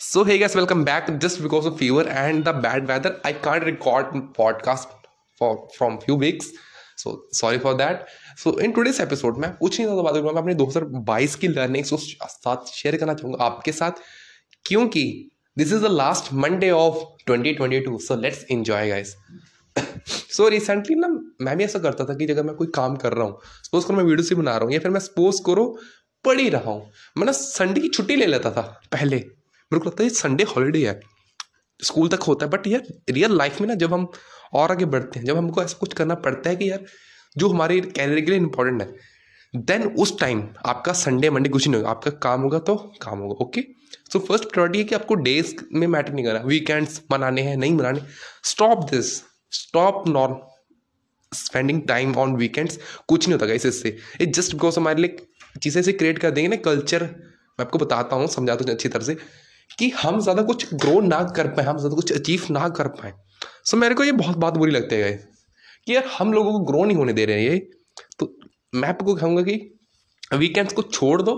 So hey guys, welcome back. Just because of fever and the bad weather, I can't record podcast for from few weeks. So sorry for that. So in today's episode मैं कुछ नहीं ज़्यादा बात करूँगा मैं अपने 2022 की learnings को साथ शेयर करना चाहूँगा आपके साथ क्योंकि this is the last Monday of 2022 so let's enjoy guys so recently ना मैं भी ऐसा करता था कि अगर मैं कोई काम कर रहा हूँ सपोज़ करो मैं वीडियो से बना रहा हूँ या फिर मैं सपोज़ करो पढ़ ही रहा हूँ मैं ना संडे की छुट्टी ले लेता था पहले मेरे को लगता है संडे हॉलीडे है। स्कूल तक होता है बट यार रियल लाइफ में ना जब हम और आगे बढ़ते हैं, जब हमको ऐसा कुछ करना पड़ता है कि यार जो हमारे कैरियर के लिए इंपॉर्टेंट है देन उस टाइम आपका संडे मंडे कुछ नहीं होगा। आपका काम होगा तो काम होगा ओके सो फ़र्स्ट प्रायोरिटी है कि आपको डेज़ में मैटर नहीं करना। वीकेंड्स मनाने हैं, नहीं मनाने। Stop this stop non spending time on weekends कुछ नहीं होता गाइस इससे। इट जस्ट बिकॉज़ हमारे लिए चीज़ें से क्रिएट कर देंगे ना कल्चर मैं आपको बताता हूँ, समझाता हूँ अच्छी तरह से। कि हम ज़्यादा कुछ ग्रो ना कर पाए, हम ज़्यादा कुछ अचीव ना कर पाए। सो मेरे को ये बहुत बात बुरी लगती है कि यार हम लोगों को ग्रो नहीं होने दे रहे हैं ये। तो मैं आपको कहूँगा कि वीकेंड्स को छोड़ दो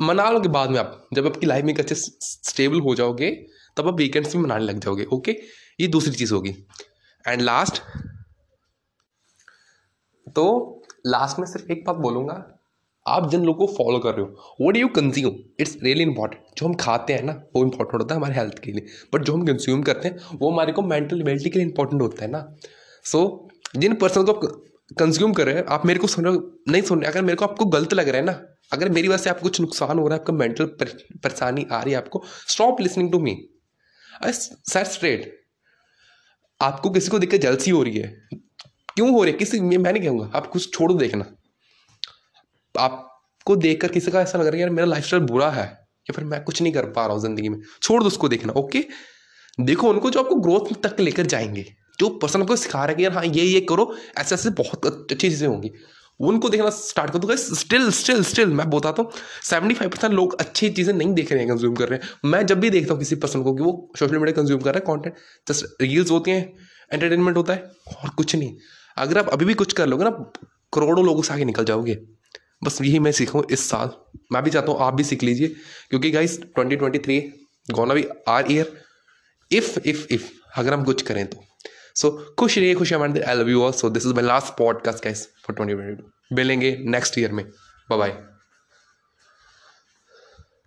मना लो के बाद में आप, जब आपकी लाइफ में एक अच्छे स्टेबल हो जाओगे, तब आप वीकेंड्स में मनाने लग जाओगे ओके ये दूसरी चीज़ होगी। एंड लास्ट तो लास्ट में सिर्फ़ एक बात बोलूँगा आप जिन लोगों को फॉलो कर रहे हो what you consume it's really important जो हम खाते हैं ना वो इंपॉर्टेंट होता है हमारे हेल्थ के लिए. बट जो हम कंज्यूम करते हैं वो हमारे को मेंटल वेल्टी के लिए इंपॉर्टेंट होता है ना. सो so, जिन पर्सन को आप कंज्यूम कर रहे हैं आप मेरे को सुन रहे हो नहीं सुन रहे अगर मेरे को आपको गलत लग रहा है ना अगर मेरी वजह से आपको कुछ नुकसान हो रहा है आपका मेंटल परेशानी आ रही है आपको stop listening to me sir straight आपको किसी को देख के जलसी हो रही है. क्यों हो रही है? किसी मैं नहीं कहूँगा? आप कुछ छोड़ो देखना. आपको देखकर किसी का ऐसा लग रहा है यार मेरा लाइफ बुरा है, या फिर मैं कुछ नहीं कर पा रहा हूँ ज़िंदगी में। छोड़ दो उसको देखना ओके देखो, उनको जो आपको ग्रोथ तक लेकर जाएँगे, जो पर्सन आपको सिखा रहा है कि यार हाँ ये ये करो, ऐसे ऐसे बहुत अच्छी चीज़ें होंगी। उनको देखना स्टार्ट कर दो स्टिल स्टिल स्टिल मैं बताता हूँ सेवेंटी फाइव परसेंट लोग अच्छी चीज़ें नहीं देख रहे हैं कंज्यूम कर रहे हैं। मैं जब भी देखता हूँ किसी पर्सन को कि वो सोशल मीडिया कंज्यूम कर रहे हैं कॉन्टेंट जस्ट रील्स होती हैं एंटरटेनमेंट होता है, और कुछ नहीं। अगर आप अभी भी कुछ कर लोगे ना, करोड़ों लोगों से आगे निकल जाओगे। बस यही मैं सीखूँ इस साल। मैं भी चाहता हूँ आप भी सीख लीजिए, क्योंकि guys twenty twenty three gonna भी our year if if if अगर हम कुछ करें तो। सो खुश रहिए खुश हमारे I love you all so this is my last podcast guys for twenty twenty two मिलेंगे नेक्स्ट ईयर में। Bye bye